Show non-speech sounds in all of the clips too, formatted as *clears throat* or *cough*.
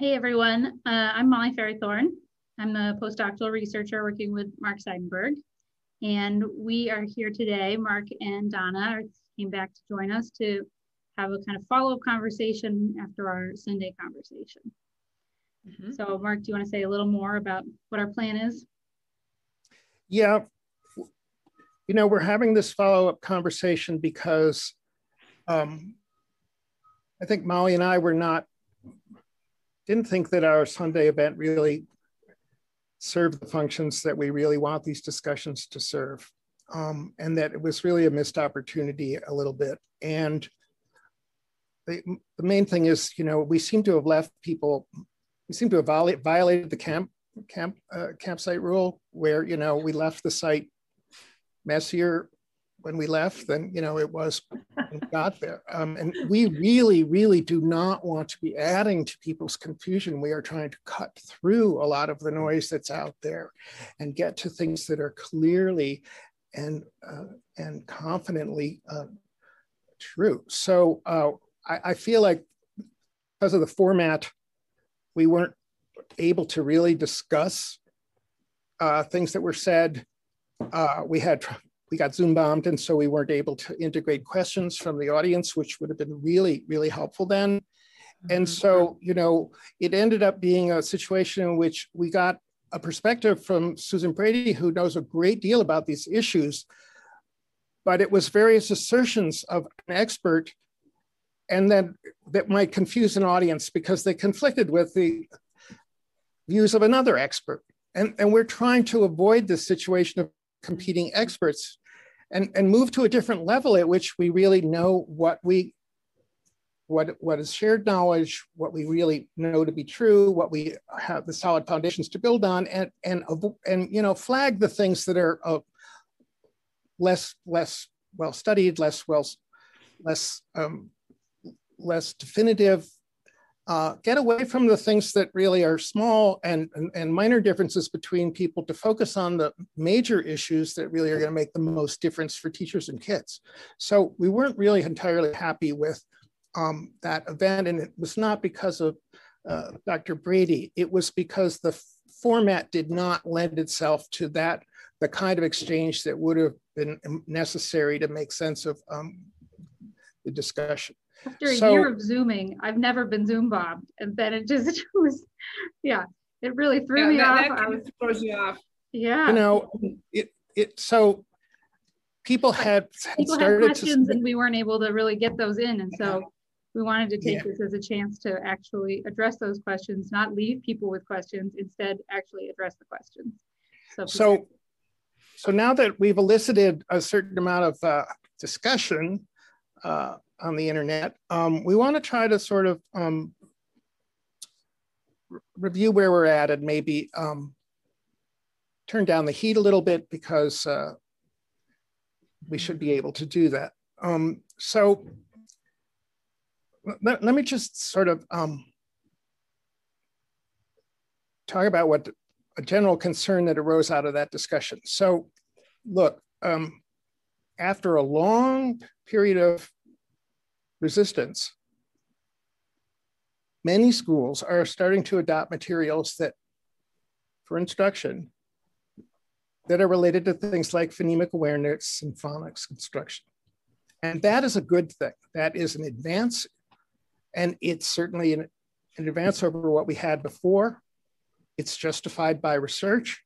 Hey everyone, uh, I'm Molly Farry-Thorn. I'm the postdoctoral researcher working with Mark Seidenberg. And we are here today, Mark and Donna came back to join us to have a kind of follow-up conversation after our Sunday conversation. Mm -hmm. So Mark, do you want to say a little more about what our plan is? Yeah, you know, we're having this follow-up conversation because um, I think Molly and I were not, didn't think that our Sunday event really served the functions that we really want these discussions to serve. Um, and that it was really a missed opportunity a little bit. And the, the main thing is, you know, we seem to have left people, we seem to have violate, violated the camp camp uh, campsite rule where, you know, we left the site messier when we left than you know it was when we got there. Um, and we really, really do not want to be adding to people's confusion. We are trying to cut through a lot of the noise that's out there and get to things that are clearly and uh, and confidently uh, true. So uh, I, I feel like because of the format, we weren't able to really discuss uh, things that were said uh, we had we got Zoom bombed, and so we weren't able to integrate questions from the audience, which would have been really, really helpful then. And mm-hmm. so, you know, it ended up being a situation in which we got a perspective from Susan Brady, who knows a great deal about these issues, but it was various assertions of an expert, and then that might confuse an audience because they conflicted with the views of another expert. And, and we're trying to avoid this situation of competing experts and, and move to a different level at which we really know what we what, what is shared knowledge, what we really know to be true, what we have the solid foundations to build on, and and and you know flag the things that are uh, less less well studied, less well less um, less definitive, uh, get away from the things that really are small and, and, and, minor differences between people to focus on the major issues that really are going to make the most difference for teachers and kids. So we weren't really entirely happy with um, that event. And it was not because of uh, Dr. Brady, it was because the format did not lend itself to that, the kind of exchange that would have been necessary to make sense of um, the discussion. After a so, year of Zooming, I've never been Zoom bombed. And then it just it *laughs* was, yeah, it really threw yeah, me that, off. That I was, throws you off. Yeah. You know, it, it, so people had, people had questions to, and we weren't able to really get those in. And so we wanted to take yeah. this as a chance to actually address those questions, not leave people with questions, instead actually address the questions. So, so, so now that we've elicited a certain amount of uh, discussion, uh, on the internet. Um, we want to try to sort of um, review where we're at and maybe um, turn down the heat a little bit because uh, we should be able to do that. Um, so let, let, me just sort of um, talk about what a general concern that arose out of that discussion. So look, um, after a long period of resistance, many schools are starting to adopt materials that, for instruction, that are related to things like phonemic awareness and phonics instruction. And that is a good thing. That is an advance, and it's certainly an, an advance over what we had before. It's justified by research.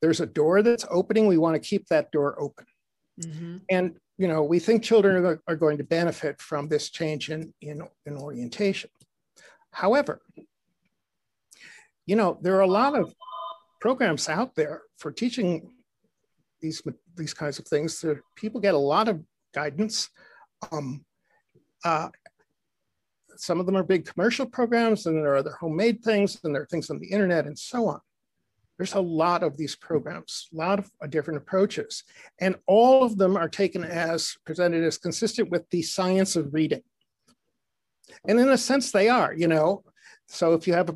There's a door that's opening. We want to keep that door open. Mm-hmm. And you know, we think children are, are going to benefit from this change in, in, in orientation. However, you know, there are a lot of programs out there for teaching these, these kinds of things. People get a lot of guidance. Um, uh, some of them are big commercial programs, and there are other homemade things, and there are things on the internet, and so on. There's a lot of these programs, a lot of different approaches, and all of them are taken as presented as consistent with the science of reading. And in a sense, they are, you know. So if you have a,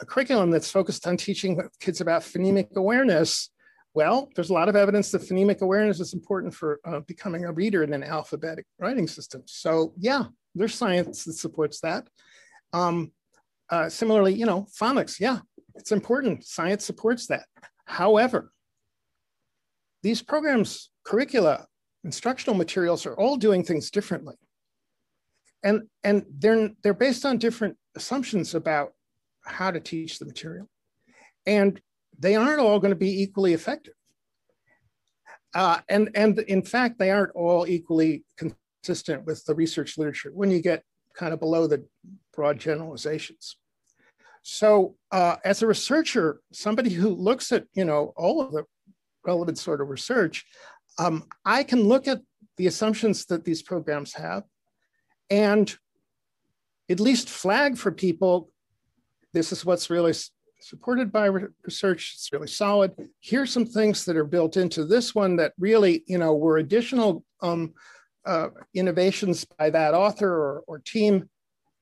a curriculum that's focused on teaching kids about phonemic awareness, well, there's a lot of evidence that phonemic awareness is important for uh, becoming a reader in an alphabetic writing system. So yeah, there's science that supports that. Um, uh, similarly, you know, phonics, yeah, it's important. Science supports that. However, these programs, curricula, instructional materials are all doing things differently. And, and they're, they're based on different assumptions about how to teach the material. And they aren't all going to be equally effective. Uh, and, and in fact, they aren't all equally consistent with the research literature when you get kind of below the broad generalizations. So uh, as a researcher, somebody who looks at, you know, all of the relevant sort of research, um, I can look at the assumptions that these programs have and at least flag for people, this is what's really supported by research, it's really solid. Here's some things that are built into this one that really, you know, were additional um, uh, innovations by that author or, or team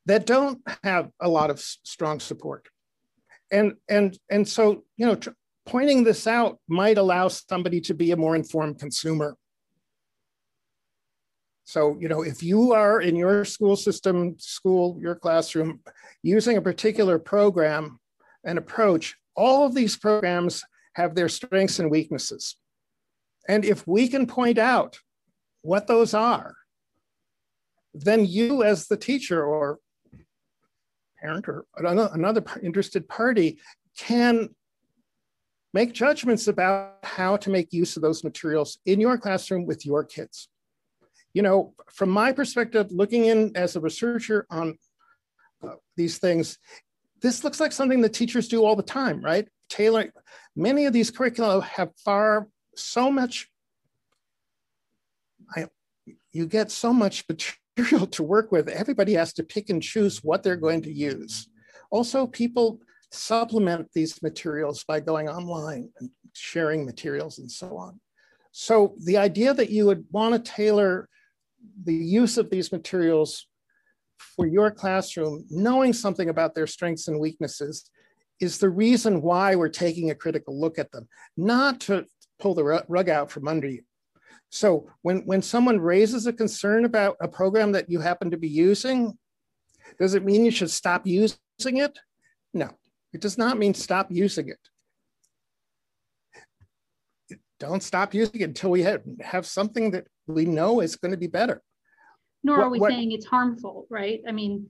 that don't have a lot of strong support. And, and, and so, you know, pointing this out might allow somebody to be a more informed consumer. So, you know, if you are in your school system, school, your classroom, using a particular program and approach, all of these programs have their strengths and weaknesses. And if we can point out what those are, then you as the teacher or parent or another interested party can make judgments about how to make use of those materials in your classroom with your kids. You know, from my perspective, looking in as a researcher on uh, these things, this looks like something that teachers do all the time, right? Taylor, many of these curricula have far so much, I, you get so much material to work with. Everybody has to pick and choose what they're going to use. Also, people supplement these materials by going online and sharing materials and so on. So the idea that you would want to tailor the use of these materials for your classroom, knowing something about their strengths and weaknesses, is the reason why we're taking a critical look at them, not to pull the rug out from under you. So when, when someone raises a concern about a program that you happen to be using, does it mean you should stop using it? No, it does not mean stop using it. Don't stop using it until we have, have something that we know is going to be better. Nor what, are we what, saying it's harmful, right? I mean,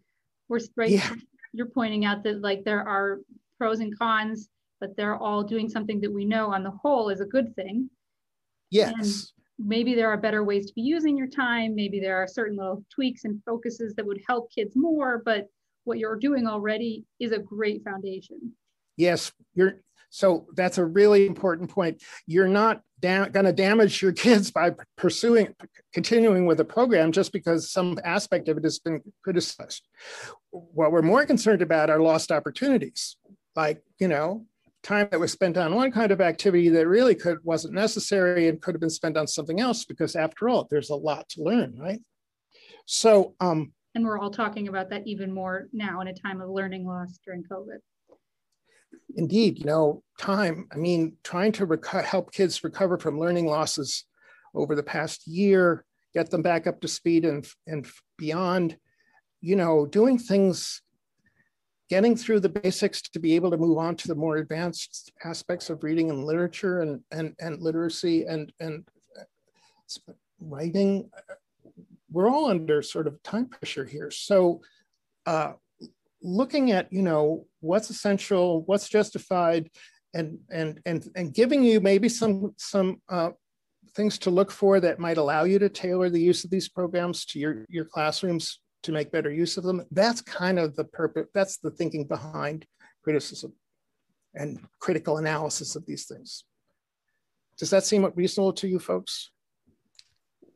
we're right. Yeah. You're pointing out that like there are pros and cons, but they're all doing something that we know on the whole is a good thing. Yes. Maybe there are better ways to be using your time. Maybe there are certain little tweaks and focuses that would help kids more, but what you're doing already is a great foundation. Yes, you're so that's a really important point. You're not da- going to damage your kids by pursuing, continuing with a program just because some aspect of it has been criticized. What we're more concerned about are lost opportunities, like, you know, time that was spent on one kind of activity that really could wasn't necessary and could have been spent on something else because after all, there's a lot to learn, right? So um, and we're all talking about that even more now in a time of learning loss during COVID. Indeed, you know, time, I mean, trying to help kids recover from learning losses over the past year, get them back up to speed and, and beyond, you know, doing things, getting through the basics to be able to move on to the more advanced aspects of reading and literature and, and, and literacy and, and writing we're all under sort of time pressure here. So uh, looking at, you know, what's essential, what's justified, and and and and giving you maybe some some uh, things to look for that might allow you to tailor the use of these programs to your your classrooms to make better use of them. That's kind of the purpose. That's the thinking behind criticism and critical analysis of these things. Does that seem reasonable to you folks?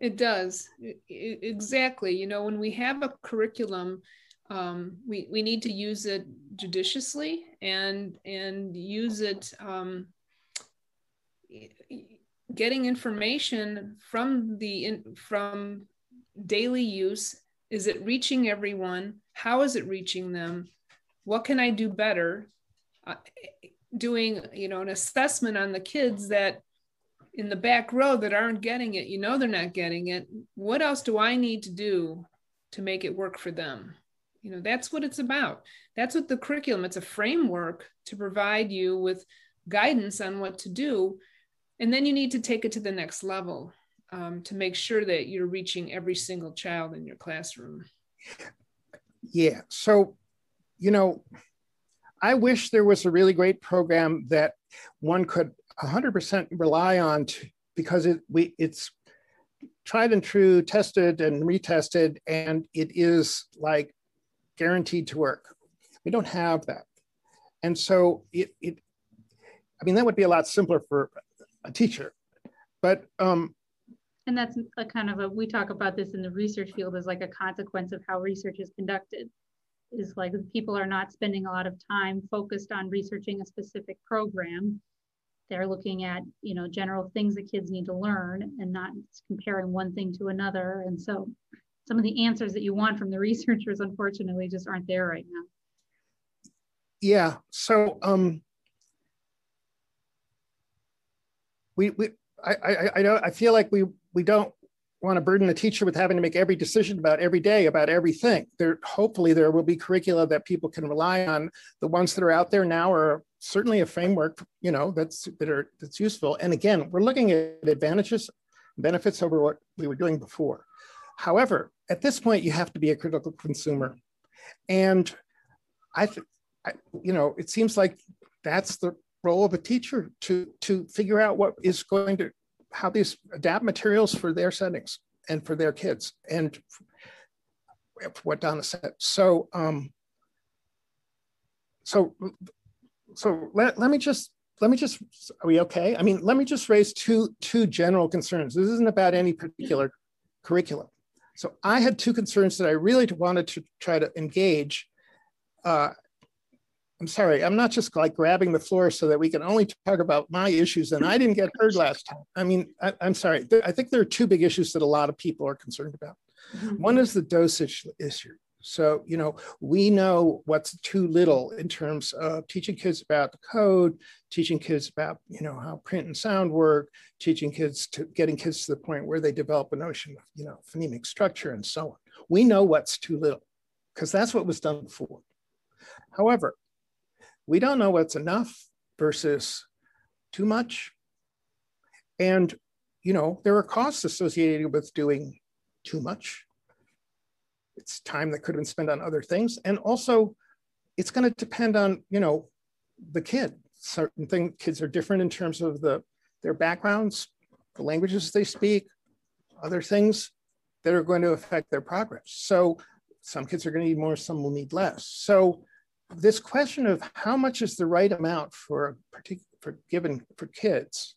It does. Exactly. You know, when we have a curriculum, um, we, we need to use it judiciously and and use it um, getting information from the in, from daily use is it reaching everyone how is it reaching them what can i do better uh, doing you know an assessment on the kids that in the back row that aren't getting it, you know they're not getting it. What else do I need to do to make it work for them? You know, that's what it's about. That's what the curriculum, it's a framework to provide you with guidance on what to do. And then you need to take it to the next level um, to make sure that you're reaching every single child in your classroom. Yeah. So, you know, I wish there was a really great program that one could 100% rely on to, because it we it's tried and true, tested and retested, and it is like guaranteed to work. We don't have that. And so it, it I mean, that would be a lot simpler for a teacher. But um, and that's a kind of a we talk about this in the research field as like a consequence of how research is conducted is like people are not spending a lot of time focused on researching a specific program. They're looking at you know general things that kids need to learn and not comparing one thing to another. And so some of the answers that you want from the *laughs* researchers unfortunately just aren't there right now. Yeah so um we we I, I, I don't I feel like we we don't want to burden the teacher with having to make every decision about every day about everything. There hopefully there will be curricula that people can rely on. The ones that are out there now are certainly a framework, you know, that's that are that's useful. And again, we're looking at advantages, benefits over what we were doing before. However, at this point, you have to be a critical consumer, and I, I you know, it seems like that's the role of a teacher to to figure out what is going to how these adapt materials for their settings and for their kids and what Donna said. So um, so so let, let me just let me just are we okay? I mean, let me just raise two two general concerns. This isn't about any particular curriculum. So I had two concerns that I really wanted to try to engage uh, I'm sorry, I'm not just like grabbing the floor so that we can only talk about my issues and I didn't get heard last time. I mean, I, am sorry. I think there are two big issues that a lot of people are concerned about. Mm-hmm. One is the dosage issue. So, you know, we know what's too little in terms of teaching kids about the code, teaching kids about, you know, how print and sound work, teaching kids to getting kids to the point where they develop a notion of, you know, phonemic structure and so on. We know what's too little because that's what was done before. However, we don't know what's enough versus too much. And, you know, there are costs associated with doing too much. It's time that could have been spent on other things. And also, it's going to depend on, you know, the kid. Certain thing, kids are different in terms of the their backgrounds, the languages they speak, other things that are going to affect their progress. So some kids are going to need more, some will need less. So this question of how much is the right amount for particular for given for kids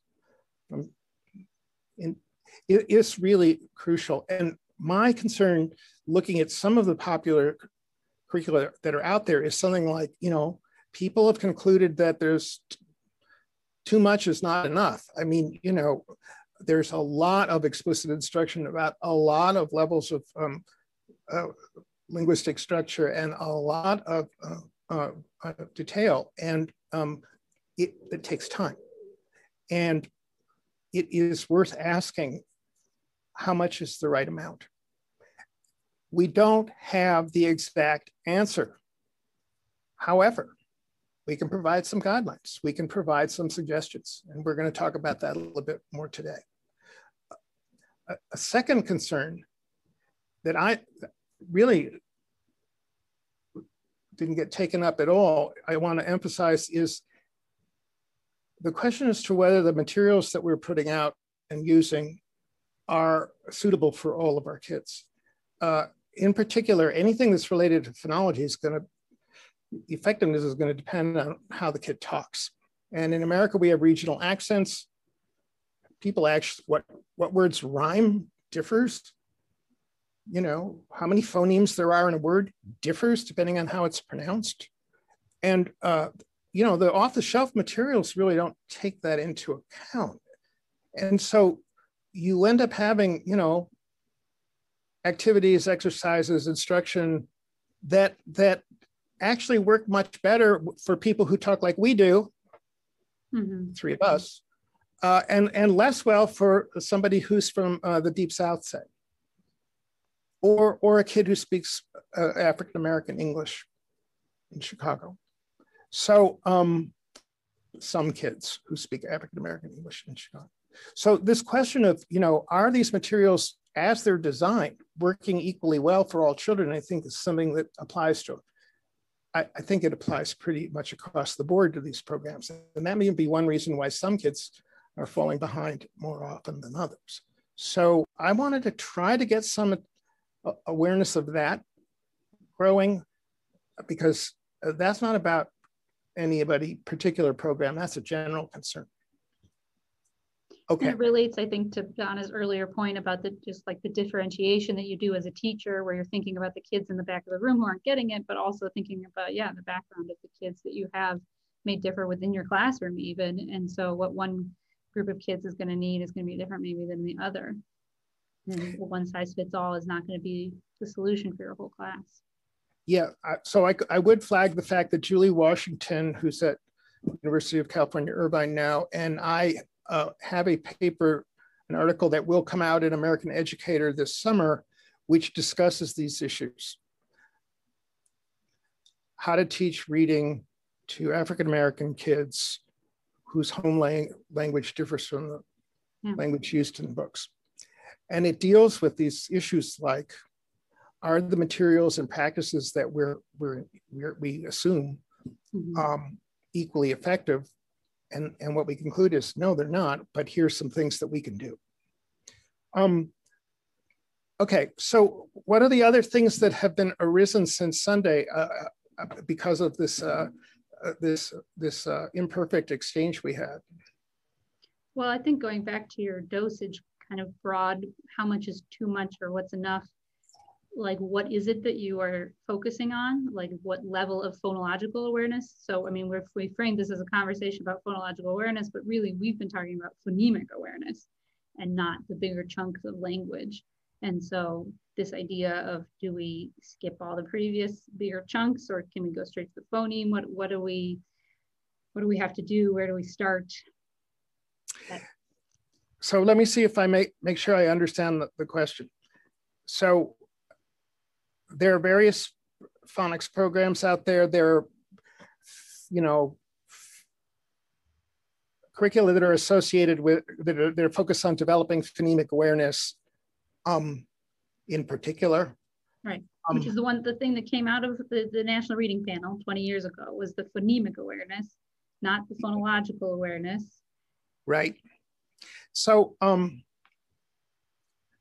um, it is really crucial. And my concern looking at some of the popular curricula that are out there is something like, you know, people have concluded that there's too much is not enough. I mean, you know, there's a lot of explicit instruction about a lot of levels of um, uh, linguistic structure and a lot of uh, uh, uh, detail, and um, it, it takes time. And it is worth asking how much is the right amount. We don't have the exact answer. However, we can provide some guidelines. We can provide some suggestions, and we're going to talk about that a little bit more today. A, a second concern that I really didn't get taken up at all, I want to emphasize is the question as to whether the materials that we're putting out and using are suitable for all of our kids. Uh, in particular, anything that's related to phonology is going to, effectiveness is going to depend on how the kid talks. And in America, we have regional accents. People actually, what, what words rhyme differs you know, how many phonemes there are in a word differs depending on how it's pronounced. And, uh, you know, the off the shelf materials really don't take that into account. And so you end up having, you know, activities, exercises, instruction that, that actually work much better for people who talk like we do, mm-hmm. three of us, uh, and, and less well for somebody who's from uh, the deep South, say. Or, or a kid who speaks uh, African American English in Chicago. So um, some kids who speak African American English in Chicago. So this question of, you know, are these materials as they're designed working equally well for all children, I think is something that applies to, I, I think it applies pretty much across the board to these programs. And that may be one reason why some kids are falling behind more often than others. So I wanted to try to get some awareness of that growing because that's not about anybody particular program. That's a general concern. Okay. And it relates, I think, to Donna's earlier point about the just like the differentiation that you do as a teacher, where you're thinking about the kids in the back of the room who aren't getting it, but also thinking about, yeah, the background of the kids that you have may differ within your classroom, even. And so, what one group of kids is going to need is going to be different, maybe, than the other. And one size fits all is not going to be the solution for your whole class. Yeah, so I, I would flag the fact that Julie Washington, who's at University of California, Irvine now, and I uh, have a paper, an article that will come out in American Educator this summer, which discusses these issues. How to teach reading to African American kids whose home lang language differs from the yeah. language used in books. And it deals with these issues like, are the materials and practices that we're, we're, we're we assume mm -hmm. um, equally effective and, and what we conclude is no, they're not, but here's some things that we can do. Um, okay, so what are the other things that have been arisen since Sunday uh, uh, because of this, uh, uh this, this uh, imperfect exchange we had? Well, I think going back to your dosage kind of broad, how much is too much or what's enough, like what is it that you are focusing on? Like what level of phonological awareness? So i mean if we frame this as a conversation about phonological awareness but really we've been talking about phonemic awareness and not the bigger chunks of language. And so this idea of do we skip all the previous bigger chunks or can we go straight to the phoneme? What what do we what do we have to do? Where do we start so let me see if i make make sure i understand the, the question so there are various phonics programs out there. There are, you know, curricula that are associated with that are they're focused on developing phonemic awareness um, in particular. Right. Um, Which is the one the thing that came out of the, the national reading panel 20 years ago was the phonemic awareness, not the phonological awareness. Right. So um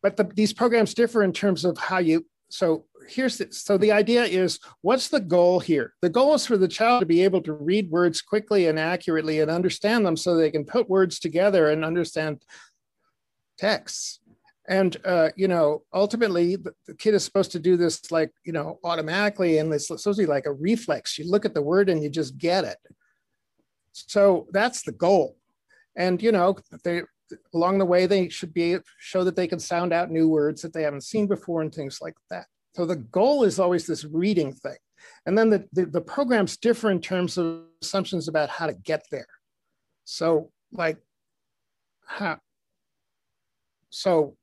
but the, these programs differ in terms of how you so here's the, so the idea is what's the goal here? The goal is for the child to be able to read words quickly and accurately and understand them so they can put words together and understand texts. And uh, you know ultimately the, the, kid is supposed to do this like you know automatically and it's supposed to be like a reflex. You look at the word and you just get it. So that's the goal. And you know they along the way they should be show that they can sound out new words that they haven't seen before and things like that so the goal is always this reading thing. And then the, the, the programs differ in terms of assumptions about how to get there. So like, how, so,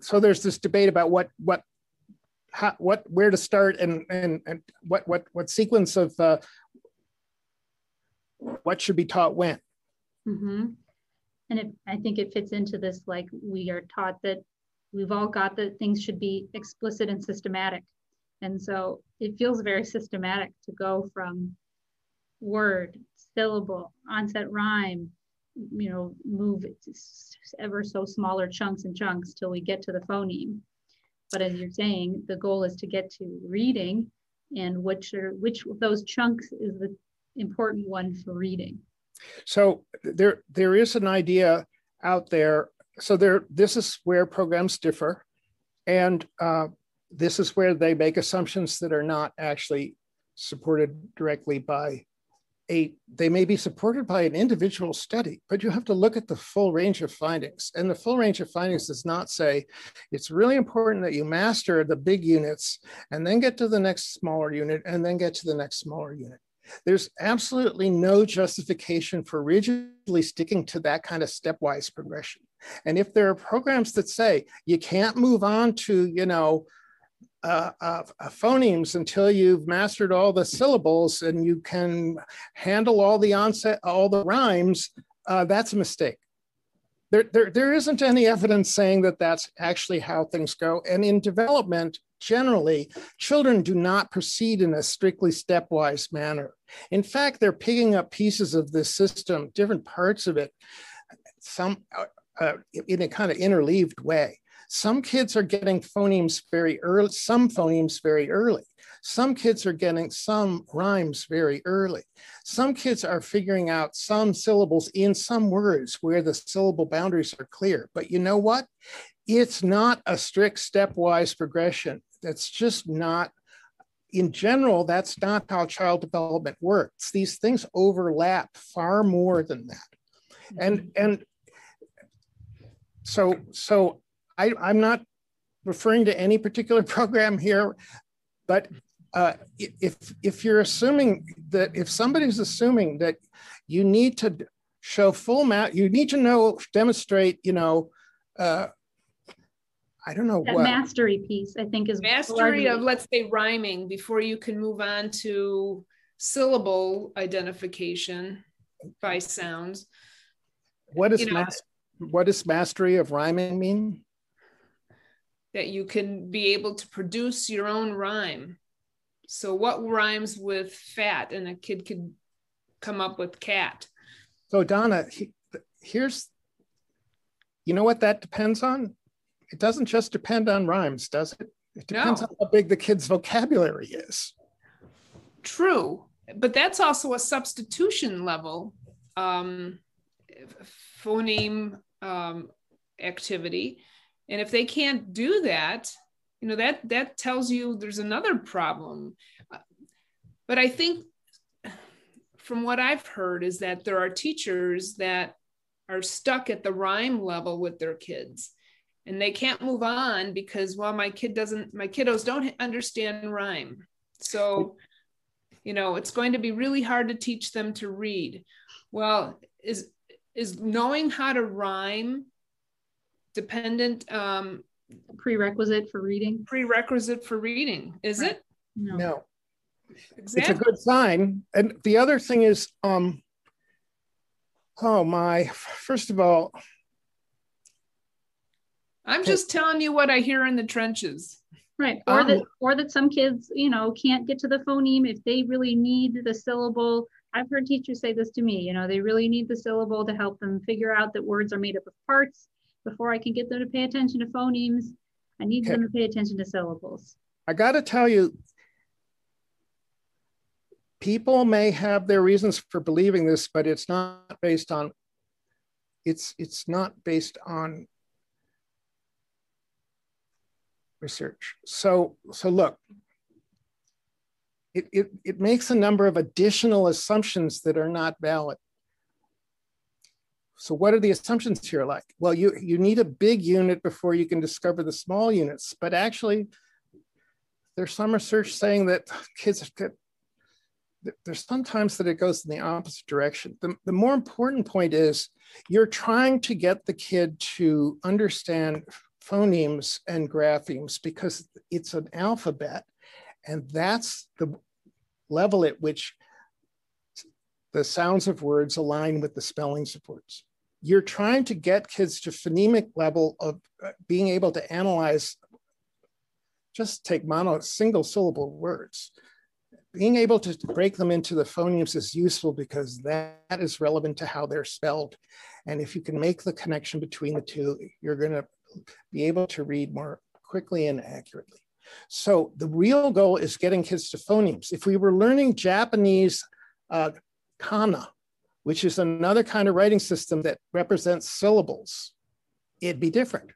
so there's this debate about what, what, how, what, where to start and, and, and what, what, what sequence of uh, what should be taught when. Mm -hmm. And it, I think it fits into this, like we are taught that we've all got that things should be explicit and systematic. And so it feels very systematic to go from word, syllable, onset rhyme, you know, move ever so smaller chunks and chunks till we get to the phoneme. But as you're saying, the goal is to get to reading and which are which of those chunks is the important one for reading. So there there is an idea out there so there, this is where programs differ. And uh, this is where they make assumptions that are not actually supported directly by a, they may be supported by an individual study, but you have to look at the full range of findings. And the full range of findings does not say it's really important that you master the big units and then get to the next smaller unit and then get to the next smaller unit. There's absolutely no justification for rigidly sticking to that kind of stepwise progression. And if there are programs that say you can't move on to, you know, uh, uh, phonemes until you've mastered all the syllables and you can handle all the onset, all the rhymes, uh, that's a mistake. There, there, there isn't any evidence saying that that's actually how things go. And in development, generally, children do not proceed in a strictly stepwise manner. In fact, they're picking up pieces of this system, different parts of it, some uh, uh in a kind of interleaved way. Some kids are getting phonemes very early, some phonemes very early. Some kids are getting some rhymes very early. Some kids are figuring out some syllables in some words where the syllable boundaries are clear. But you know what? It's not a strict stepwise progression. That's just not, in general, that's not how child development works. These things overlap far more than that. And, mm-hmm. and so, so I, I'm not referring to any particular *laughs* program here, but uh, if if you're assuming that if somebody's assuming that you need to show full map, you need to know demonstrate, you know, uh, I don't know that what mastery piece. I think is mastery of let's say rhyming before you can move on to syllable identification by sounds. What is you know, what does mastery of rhyming mean? that you can be able to produce your own rhyme. So, what rhymes with fat? And a kid could come up with cat. So, Donna, he, here's, you know what that depends on? It doesn't just depend on rhymes, does it? It depends no. on how big the kid's vocabulary is. True, but that's also a substitution level um, phoneme um, activity and if they can't do that you know that that tells you there's another problem but i think from what i've heard is that there are teachers that are stuck at the rhyme level with their kids and they can't move on because well my kid doesn't my kiddos don't understand rhyme so you know it's going to be really hard to teach them to read well is is knowing how to rhyme dependent um, prerequisite for reading? Prerequisite for reading, is right. it? No. no. Exactly. It's a good sign. And the other thing is, um, oh my, first of all, I'm just telling you what I hear in the trenches. Right. Or um, that or that some kids, you know, can't get to the phoneme if they really need the syllable. I've heard teachers say this to me, you know, they really need the syllable to help them figure out that words are made up of parts before I can get them to pay attention to phonemes, I need okay. them to pay attention to syllables. I got to tell you, people may have their reasons for believing this, but it's not based on it's it's not based on research. So so look, it, it, it makes a number of additional assumptions that are not valid. So what are the assumptions here like? Well, you, you need a big unit before you can discover the small units, but actually there's some research saying that kids get, there's sometimes that it goes in the opposite direction. The, the more important point is you're trying to get the kid to understand phonemes and graphemes because it's an alphabet. And that's the level at which the sounds of words align with the spellings of words. You're trying to get kids to phonemic level of uh, being able to analyze just take mono single syllable words. Being able to break them into the phonemes is useful because that is relevant to how they're spelled. And if you can make the connection between the two you're to be able to read more quickly and accurately so the real goal is getting kids to phonemes if we were learning japanese uh, kana which is another kind of writing system that represents syllables, it'd be different.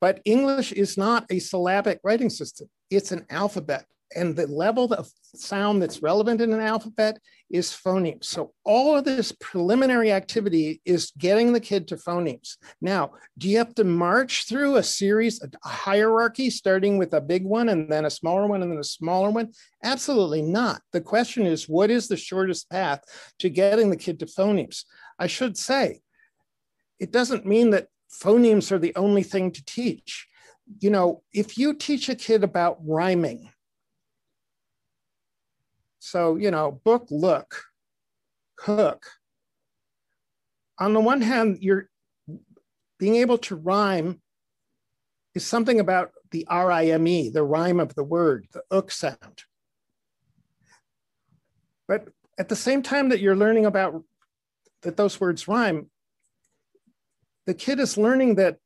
But English is not a syllabic writing system, it's an alphabet. And the level of sound that's relevant in an alphabet is phonemes. So all of this preliminary activity is getting the kid to phonemes. Now, do you have to march through a series, a hierarchy, starting with a big one and then a smaller one and then a smaller one? Absolutely not. The question is, what is the shortest path to getting the kid to phonemes? I should say, it doesn't mean that phonemes are the only thing to teach you know, if you teach a kid about rhyming, so, you know, book, look, cook. On the one hand, you're being able to rhyme is something about the R-I-M-E, the rhyme of the word, the ook sound. But at the same time that you're learning about that those words rhyme, the kid is learning that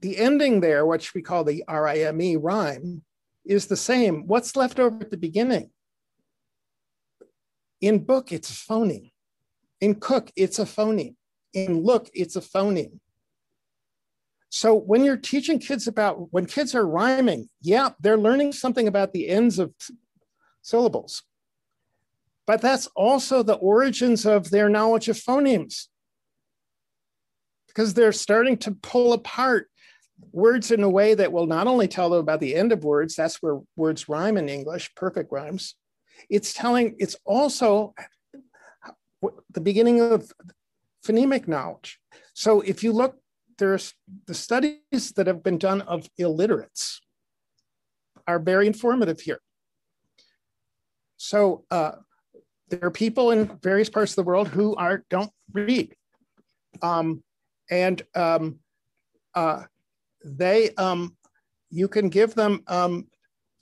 the ending there, which we call the R-I-M-E rhyme, is the same. What's left over at the beginning? In book, it's a phoneme. In cook, it's a phoneme. In look, it's a phoneme. So when you're teaching kids about, when kids are rhyming, yeah, they're learning something about the ends of syllables. But that's also the origins of their knowledge of phonemes. Because they're starting to pull apart words in a way that will not only tell them about the end of words, that's where words rhyme in English, perfect rhymes. It's telling, it's also the beginning of phonemic knowledge. So if you look, there's the studies that have been done of illiterates are very informative here. So uh, there are people in various parts of the world who are don't read, um, and um, uh, they um, you can give them um,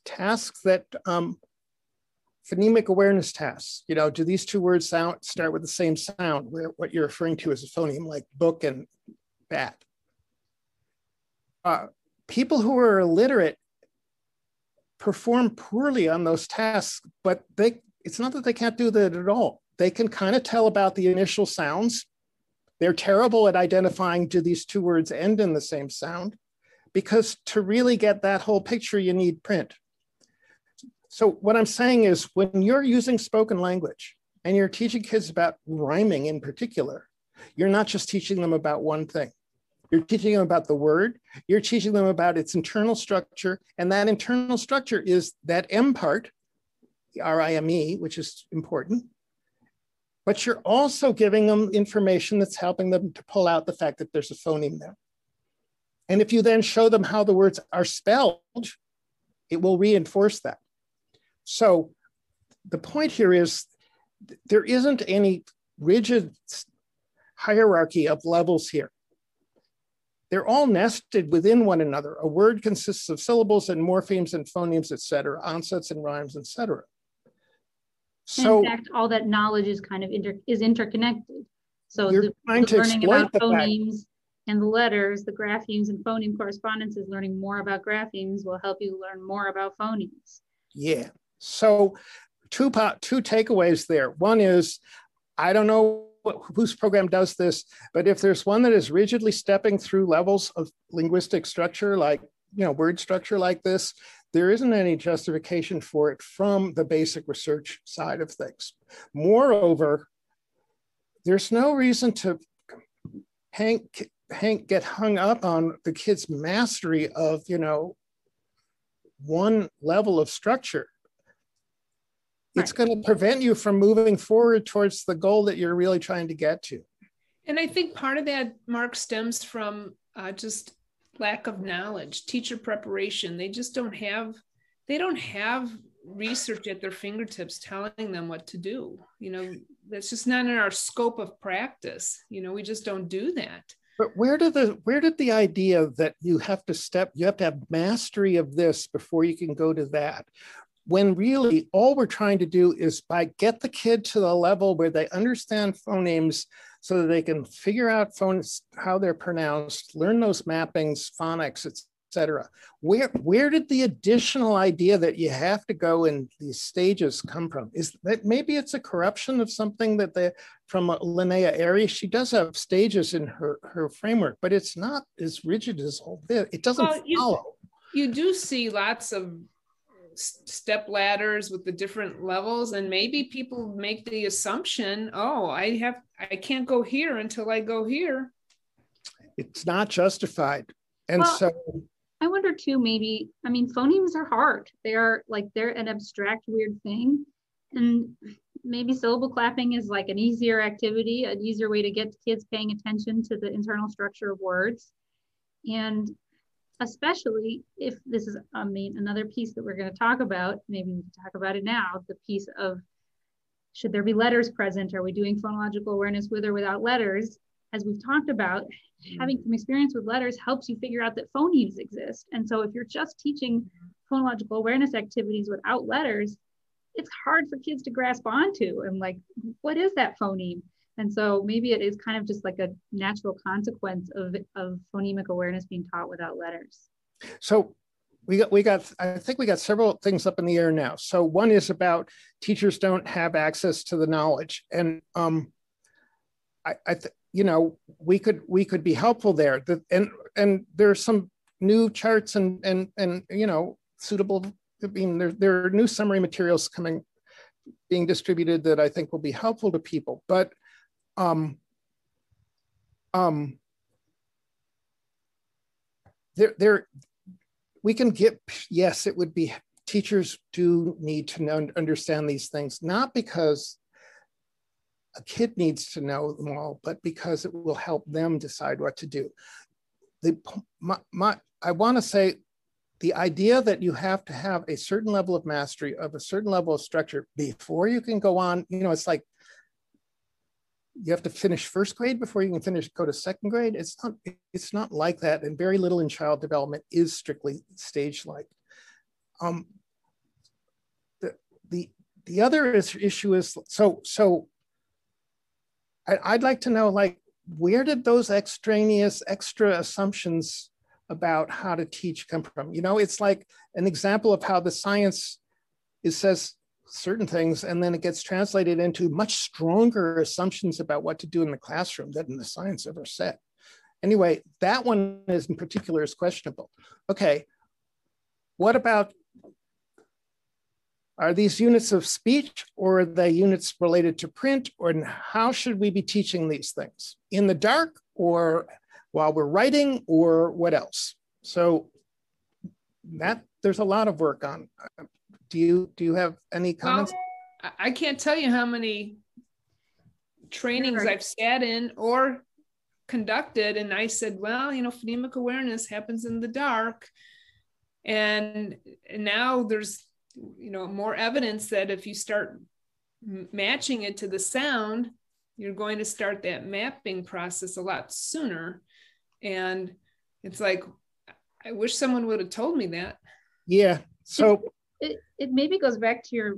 tasks that um, phonemic awareness tasks. You know, do these two words sound start with the same sound? Where what you're referring to as a phoneme, like book and bat. Uh, people who are illiterate perform poorly on those tasks, but they it's not that they can't do that at all. They can kind of tell about the initial sounds. They're terrible at identifying do these two words end in the same sound? Because to really get that whole picture, you need print. So what I'm saying is when you're using spoken language and you're teaching kids about rhyming in particular, you're not just teaching them about one thing. You're teaching them about the word, you're teaching them about its internal structure, and that internal structure is that M part, the RIME, which is important, but you're also giving them information that's helping them to pull out the fact that there's a phoneme there. And if you then show them how the words are spelled, it will reinforce that. So the point here is there isn't any rigid hierarchy of levels here. They're all nested within one another. A word consists of syllables and morphemes and phonemes, et cetera, onsets and rhymes, et cetera. So, in fact, all that knowledge is kind of inter is interconnected. So you're the, the learning about phonemes and the letters, the graphemes and phoneme correspondences, learning more about graphemes will help you learn more about phonemes. Yeah. So two, two takeaways there. One is, I don't know whose program does this, but if there's one that is rigidly stepping through levels of linguistic structure, like you know word structure like this, there isn't any justification for it from the basic research side of things. Moreover, there's no reason to hang, hang, get hung up on the kid's mastery of you know one level of structure it's going to prevent you from moving forward towards the goal that you're really trying to get to. And I think part of that, Mark, stems from uh, just lack of knowledge, teacher preparation. They just don't have, they don't have research at their fingertips telling them what to do. You know, that's just not in our scope of practice. You know, we just don't do that. But where did the where did the idea that you have to step, you have to have mastery of this before you can go to that? When really all we're trying to do is by get the kid to the level where they understand phonemes so that they can figure out phones how they're pronounced learn those mappings phonics etc where where did the additional idea that you have to go in these stages come from? Is that maybe it's a corruption of something that they from Linnea Ehri she does have stages in her her framework but it's not as rigid as all this it doesn't well, follow. you, you do see lots of step ladders with the different levels and maybe people make the assumption oh i have i can't go here until i go here. It's not justified. And well, so i wonder too maybe i mean phonemes are hard. They are like they're an abstract weird thing. And maybe syllable clapping is like an easier activity an easier way to get kids paying attention to the internal structure of words. And especially if this is, I mean, another piece that we're going to talk about, maybe we can talk about it now, the piece of should there be letters present? Are we doing phonological awareness with or without letters? As we've talked about, having some experience with letters helps you figure out that phonemes exist. And so if you're just teaching phonological awareness activities without letters, it's hard for kids to grasp onto and like, what is that phoneme? And so maybe it is kind of just like a natural consequence of, of phonemic awareness being taught without letters. So we got we got I think we got several things up in the air now. So one is about teachers don't have access to the knowledge, and um, I, I th- you know we could we could be helpful there. The, and and there's some new charts and and and you know suitable. I mean there there are new summary materials coming being distributed that I think will be helpful to people, but um, um, there, there, we can get, yes, it would be, teachers do need to know, understand these things, not because a kid needs to know them all, but because it will help them decide what to do. The, my, my, I want to say the idea that you have to have a certain level of mastery of a certain level of structure before you can go on, you know, it's like you have to finish first grade before you can finish go to second grade. It's not it's not like that, and very little in child development is strictly stage like. Um, the the the other is, issue is so so. I, I'd like to know like where did those extraneous extra assumptions about how to teach come from? You know, it's like an example of how the science it says certain things and then it gets translated into much stronger assumptions about what to do in the classroom than the science ever said. Anyway that one is in particular is questionable. Okay what about are these units of speech or are they units related to print or how should we be teaching these things? In the dark or while we're writing or what else? So that there's a lot of work on do you do you have any comments? Well, I can't tell you how many trainings I've sat in or conducted, and I said, well, you know, phonemic awareness happens in the dark, and, and now there's you know more evidence that if you start matching it to the sound, you're going to start that mapping process a lot sooner, and it's like I wish someone would have told me that. Yeah. So it, it maybe goes back to your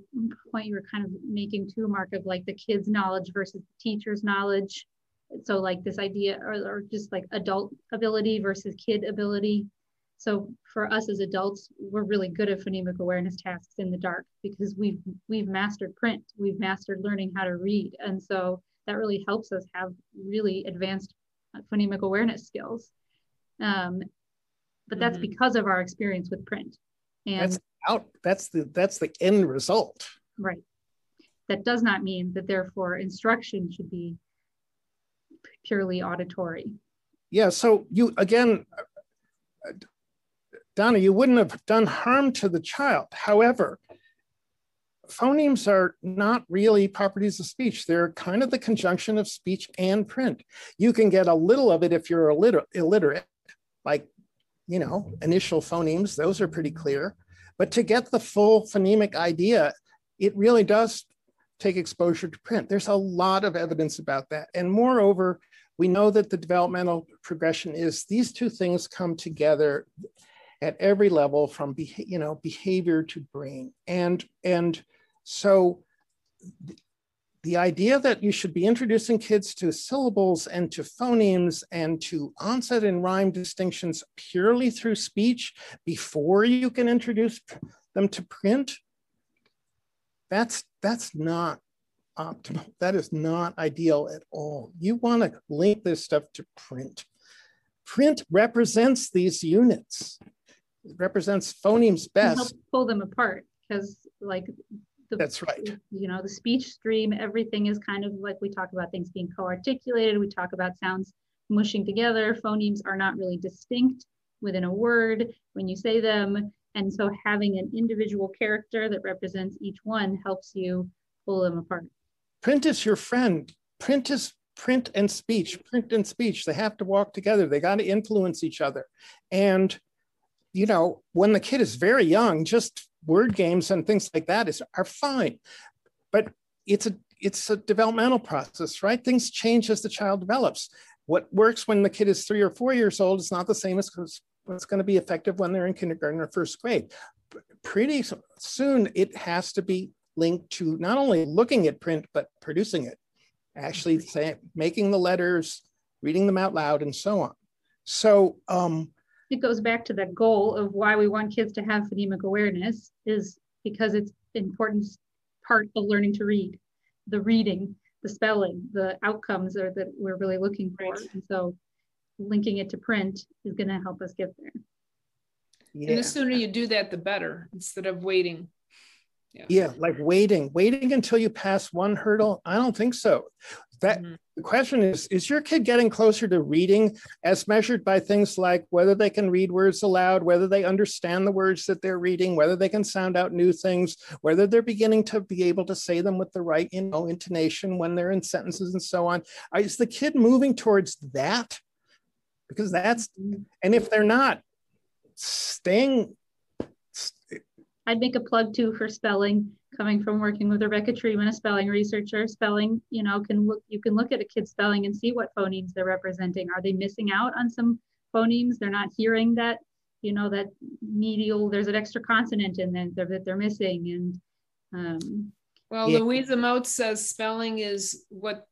point you were kind of making too, Mark, of like the kids' knowledge versus the teacher's knowledge. So like this idea, or, or just like adult ability versus kid ability. So for us as adults, we're really good at phonemic awareness tasks in the dark because we've we've mastered print, we've mastered learning how to read, and so that really helps us have really advanced phonemic awareness skills. Um, but that's mm-hmm. because of our experience with print. And that's out that's the that's the end result right that does not mean that therefore instruction should be purely auditory yeah so you again donna you wouldn't have done harm to the child however phonemes are not really properties of speech. They're kind of the conjunction of speech and print. You can get a little of it if you're illiter- illiterate, like, you know, initial phonemes, those are pretty clear. But to get the full phonemic idea, it really does take exposure to print. There's a lot of evidence about that. And moreover, we know that the developmental progression is these two things come together at every level from you know behavior to brain and and so the idea that you should be introducing kids to syllables and to phonemes and to onset and rhyme distinctions purely through speech before you can introduce them to print, that's, that's not optimal. That is not ideal at all. You want to link this stuff to print. Print represents these units. It represents phonemes best. pull them apart because like the, That's right. You know, the speech stream, everything is kind of like we talk about things being co-articulated. We talk about sounds mushing together. Phonemes are not really distinct within a word when you say them. And so having an individual character that represents each one helps you pull them apart. Print is your friend. Print is print and speech. Print and speech. They have to walk together. They got to influence each other. And you know, when the kid is very young, just word games and things like that is are fine. But it's a it's a developmental process, right? Things change as the child develops. What works when the kid is three or four years old is not the same as what's going to be effective when they're in kindergarten or first grade. Pretty soon, it has to be linked to not only looking at print, but producing it, actually say, making the letters, reading them out loud, and so on. So um, it goes back to that goal of why we want kids to have phonemic awareness is because it's an important part of learning to read, the reading, the spelling, the outcomes are that we're really looking for. Right. And so linking it to print is going to help us get there. Yeah. And the sooner you do that, the better instead of waiting. Yeah. yeah, like waiting, waiting until you pass one hurdle. I don't think so. That mm-hmm. the question is: Is your kid getting closer to reading, as measured by things like whether they can read words aloud, whether they understand the words that they're reading, whether they can sound out new things, whether they're beginning to be able to say them with the right, you know, intonation when they're in sentences and so on? Is the kid moving towards that? Because that's, mm-hmm. and if they're not, staying I'd make a plug too for spelling coming from working with Rebecca Treiman, a spelling researcher. Spelling, you know, can look you can look at a kid's spelling and see what phonemes they're representing. Are they missing out on some phonemes? They're not hearing that, you know, that medial, there's an extra consonant in there that they're missing. And um, well, yeah. Louisa Moats says spelling is what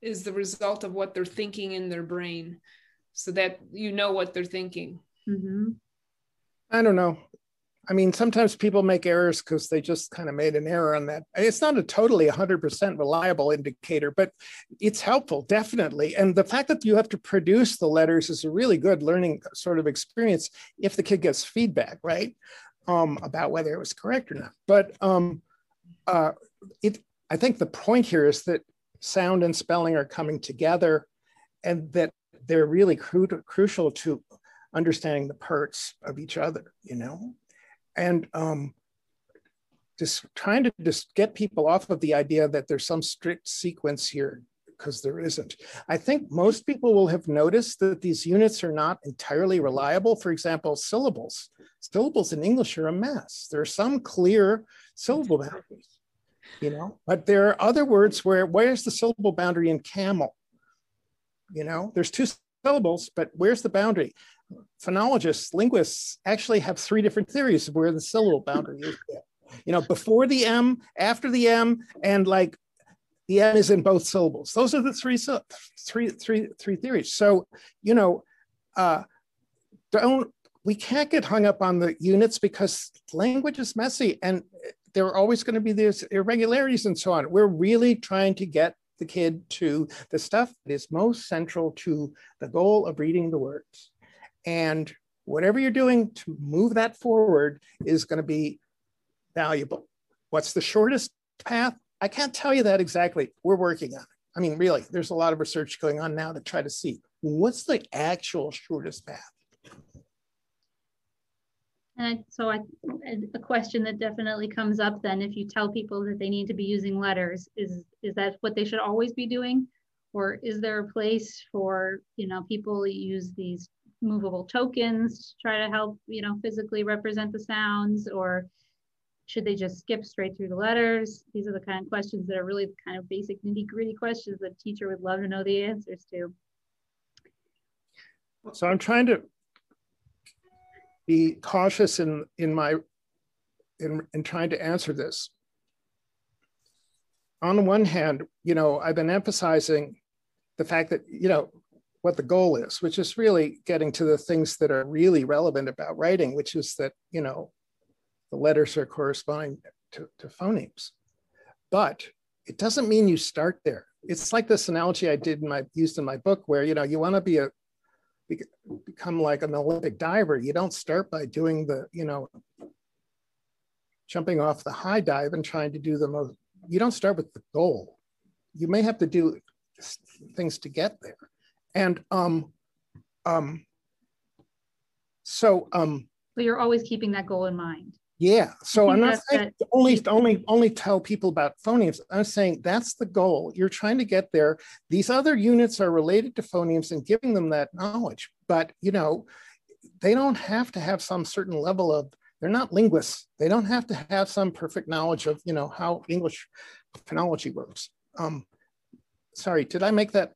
is the result of what they're thinking in their brain so that you know what they're thinking. Mm-hmm. I don't know. I mean, sometimes people make errors because they just kind of made an error on that. It's not a totally 100% reliable indicator, but it's helpful, definitely. And the fact that you have to produce the letters is a really good learning sort of experience if the kid gets feedback, right? Um, about whether it was correct or not. But um, uh, it, I think the point here is that sound and spelling are coming together and that they're really cru crucial to understanding the parts of each other, you know? And um, just trying to just get people off of the idea that there's some strict sequence here because there isn't. I think most people will have noticed that these units are not entirely reliable. For example, syllables. Syllables in English are a mess. There are some clear syllable boundaries, you know, but there are other words where where's the syllable boundary in camel? You know, there's two syllables, but where's the boundary? Phonologists, linguists actually have three different theories of where the syllable boundary is. You know, before the M, after the M, and like the M is in both syllables. Those are the three, three, three, three theories. So, you know, uh, don't we can't get hung up on the units because language is messy and there are always going to be these irregularities and so on. We're really trying to get the kid to the stuff that is most central to the goal of reading the words. And whatever you're doing to move that forward is going to be valuable. What's the shortest path? I can't tell you that exactly. We're working on it. I mean, really, there's a lot of research going on now to try to see what's the actual shortest path. And so I, a question that definitely comes up then, if you tell people that they need to be using letters, is, is that what they should always be doing? Or is there a place for, you know, people use these movable tokens to try to help, you know, physically represent the sounds or should they just skip straight through the letters? These are the kind of questions that are really kind of basic nitty gritty questions that a teacher would love to know the answers to. So I'm trying to be cautious in, in my, in, in trying to answer this. On one hand, you know, I've been emphasizing the fact that, you know, what the goal is, which is really getting to the things that are really relevant about writing, which is that, you know, the letters are corresponding to, to phonemes. But it doesn't mean you start there. It's like this analogy I did in my used in my book where, you know, you want to be a become like an Olympic diver. You don't start by doing the, you know, jumping off the high dive and trying to do the most, you don't start with the goal. You may have to do things to get there. And um, um, so um, so you're always keeping that goal in mind. Yeah. So I'm not saying that, only only only tell people about phonemes. I'm saying that's the goal. You're trying to get there. These other units are related to phonemes and giving them that knowledge. But you know, they don't have to have some certain level of they're not linguists they don't have to have some perfect knowledge of you know how english phonology works um, sorry did i make that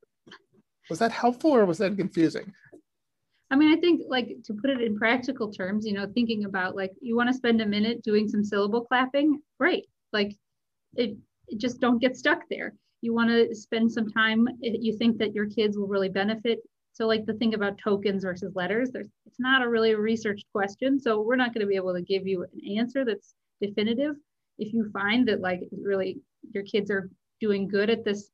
was that helpful or was that confusing I mean, I think like to put it in practical terms, you know, thinking about like you want to spend a minute doing some syllable clapping, great. Like it, it just don't get stuck there. You want to spend some time, eh, you think that your kids will really benefit. So like the thing about tokens versus letters, there's it's not a really researched question. So we're not going to be able to give you an answer that's definitive. If you find that like really your kids are doing good at this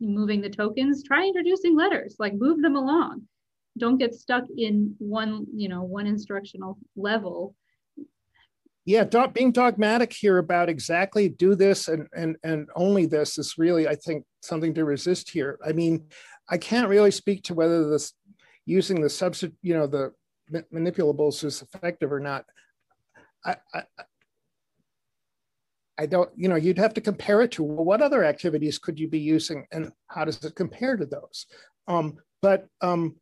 moving the tokens, try introducing letters, like move them along. Don't get stuck in one you know one instructional level. Yeah do, being dogmatic here about exactly do this and and and only this is really i think something to resist here. I mean i can't really speak to whether this using the substitute you know the manipulables is effective or not. I, I I don't, you know, you'd have to compare it to well, what other activities could you be using and how does it compare to those? Um, but um,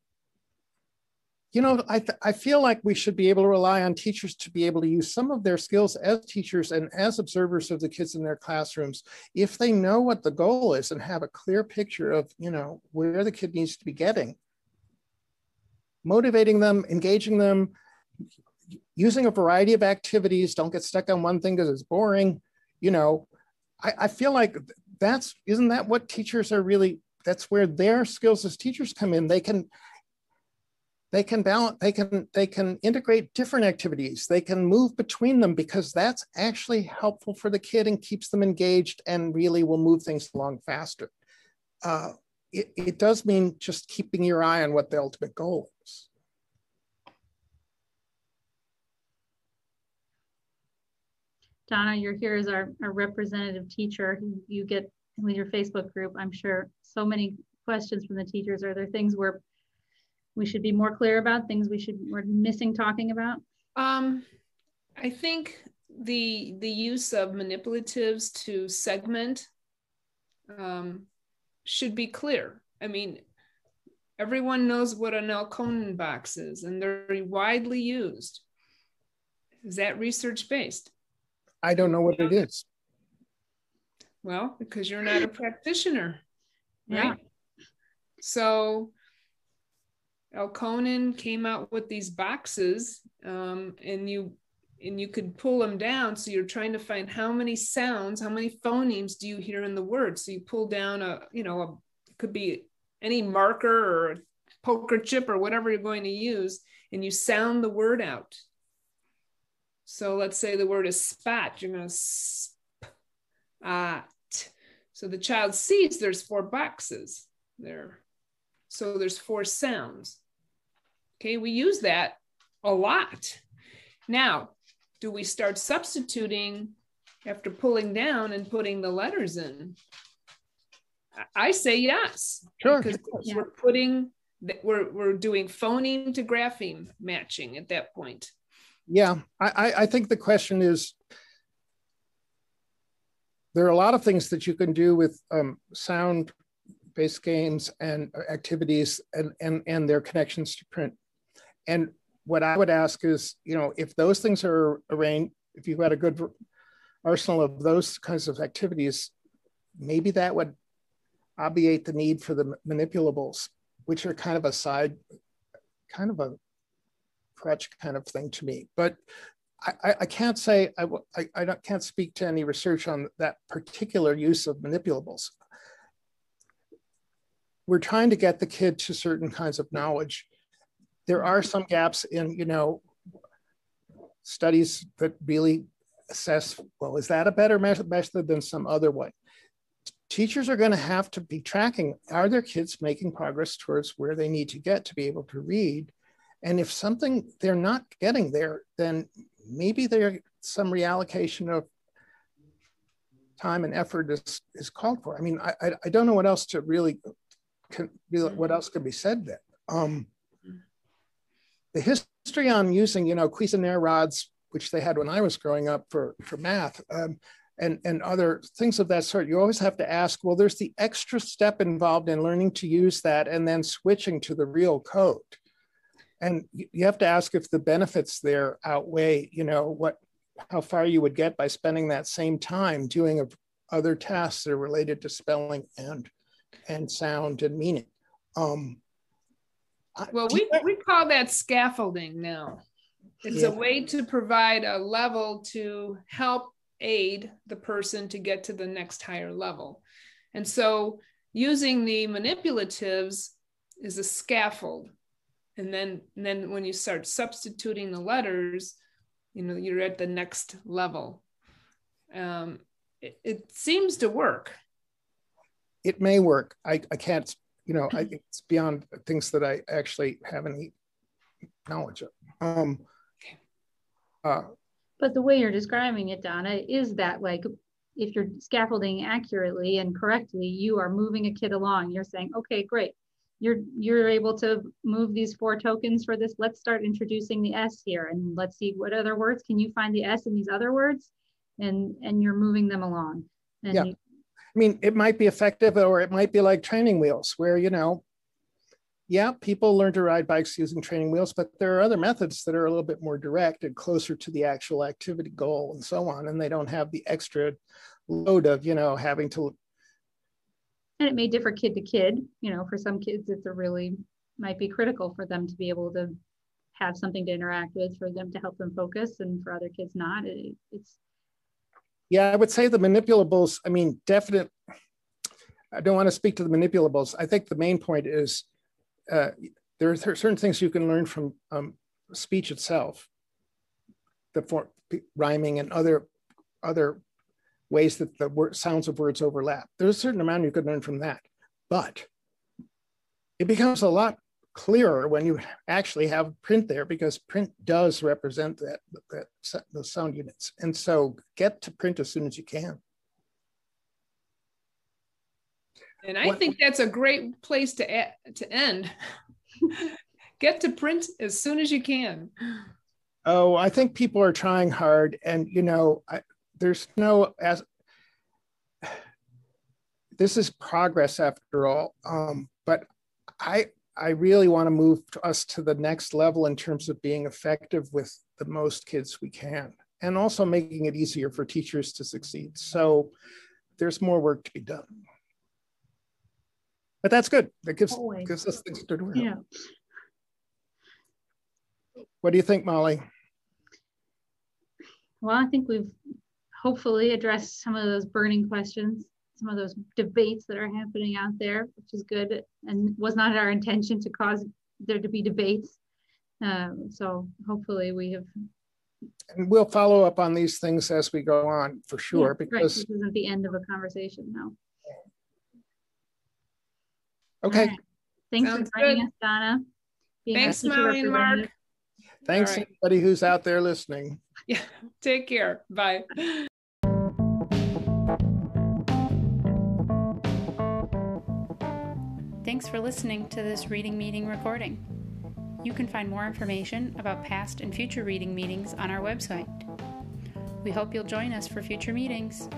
you know, I, I feel like we should be able to rely on teachers to be able to use some of their skills as teachers and as observers of the kids in their classrooms. If they know what the goal is and have a clear picture of, you know, where the kid needs to be getting, motivating them, engaging them, using a variety of activities, don't get stuck on one thing because it's boring. You know, I, I feel like that's, isn't that what teachers are really, that's where their skills as teachers come in. They can, they can balance they can they can integrate different activities they can move between them because that's actually helpful for the kid and keeps them engaged and really will move things along faster uh, it, it does mean just keeping your eye on what the ultimate goal is Donna, you're here as our, our representative teacher. You get with your Facebook group, I'm sure so many questions from the teachers. Are there things where we should be more clear about things we should we're missing talking about um i think the the use of manipulatives to segment um, should be clear i mean everyone knows what an Elkonin box is and they're widely used is that research based i don't know what it is well because you're not a practitioner right yeah. so Elkonin came out with these boxes, um, and you and you could pull them down. So you're trying to find how many sounds, how many phonemes do you hear in the word. So you pull down a, you know, a, could be any marker or poker chip or whatever you're going to use, and you sound the word out. So let's say the word is spat. You're going to spat. So the child sees there's four boxes there. So there's four sounds. Okay, we use that a lot. Now, do we start substituting after pulling down and putting the letters in? I say yes. Sure. Because yeah. we're putting we're we're doing phoneme to grapheme matching at that point. Yeah, I, I think the question is there are a lot of things that you can do with um, sound based games and activities and, and, and their connections to print. And what I would ask is, you know, if those things are arranged, if you've got a good arsenal of those kinds of activities, maybe that would obviate the need for the manipulables, which are kind of a side, kind of a crutch kind of thing to me. But I, I can't say, I, I, I can't speak to any research on that particular use of manipulables. We're trying to get the kid to certain kinds of knowledge there are some gaps in, you know, studies that really assess, well, is that a better method than some other way? Teachers are going to have to be tracking, are their kids making progress towards where they need to get to be able to read? And if something they're not getting there, then maybe there some reallocation of time and effort is, is called for. I mean, I, I, I don't know what else to really, can, what else could be said there. Um, the history on using, you know, Cuisenaire rods, which they had when I was growing up for, for math, um, and, and other things of that sort, you always have to ask, well, there's the extra step involved in learning to use that and then switching to the real code. And you have to ask if the benefits there outweigh, you know, what how far you would get by spending that same time doing a, other tasks that are related to spelling and and sound and meaning. Um, well, we, we call that scaffolding now. It's yeah. a way to provide a level to help aid the person to get to the next higher level. And so using the manipulatives is a scaffold. And then, and then when you start substituting the letters, you know, you're at the next level. Um, it, it seems to work. It may work. I, I can't, you know, I, *clears throat* it's beyond things that I actually have any knowledge of. Um, uh, but the way you're describing it, Donna, is that like if you're scaffolding accurately and correctly, you are moving a kid along. You're saying, okay, great. You're you're able to move these four tokens for this. Let's start introducing the S here and let's see what other words can you find the S in these other words, and and you're moving them along. And yeah. You, I mean, it might be effective or it might be like training wheels where, you know, yeah, people learn to ride bikes using training wheels, but there are other methods that are a little bit more direct and closer to the actual activity goal and so on. And they don't have the extra load of, you know, having to. And it may differ kid to kid. You know, for some kids, it's a really might be critical for them to be able to have something to interact with for them to help them focus. And for other kids, not. It, it's. Yeah, I would say the manipulables, I mean, definite. I don't want to speak to the manipulables. I think the main point is uh, there are certain things you can learn from um, speech itself, the for, rhyming and other other ways that the word, sounds of words overlap. There's a certain amount you could learn from that, but it becomes a lot clearer when you actually have print there because print does represent that, that the sound units. And so get to print as soon as you can. And I what, think that's a great place to to end. *laughs* Get to print as soon as you can. Oh, I think people are trying hard, and you know, I, there's no as this is progress after all. Um, but I I really want to move to us to the next level in terms of being effective with the most kids we can, and also making it easier for teachers to succeed. So there's more work to be done but that's good. That gives Always. gives us things to do. Yeah. What do you think, Molly? Well, I think we've hopefully address some of those burning questions, some of those debates that are happening out there, which is good, and was not our intention to cause there to be debates. Um, so hopefully we have. And we'll follow up on these things as we go on for sure, yeah, because right. this isn't the end of a conversation. No. Okay. Right. Thanks Sounds for joining good. us, Donna. Thanks, Molly and Mark. Thanks, right. everybody who's out there listening. Yeah. Take care. Bye. Thanks for listening to this reading meeting recording. You can find more information about past and future reading meetings on our website. We hope you'll join us for future meetings.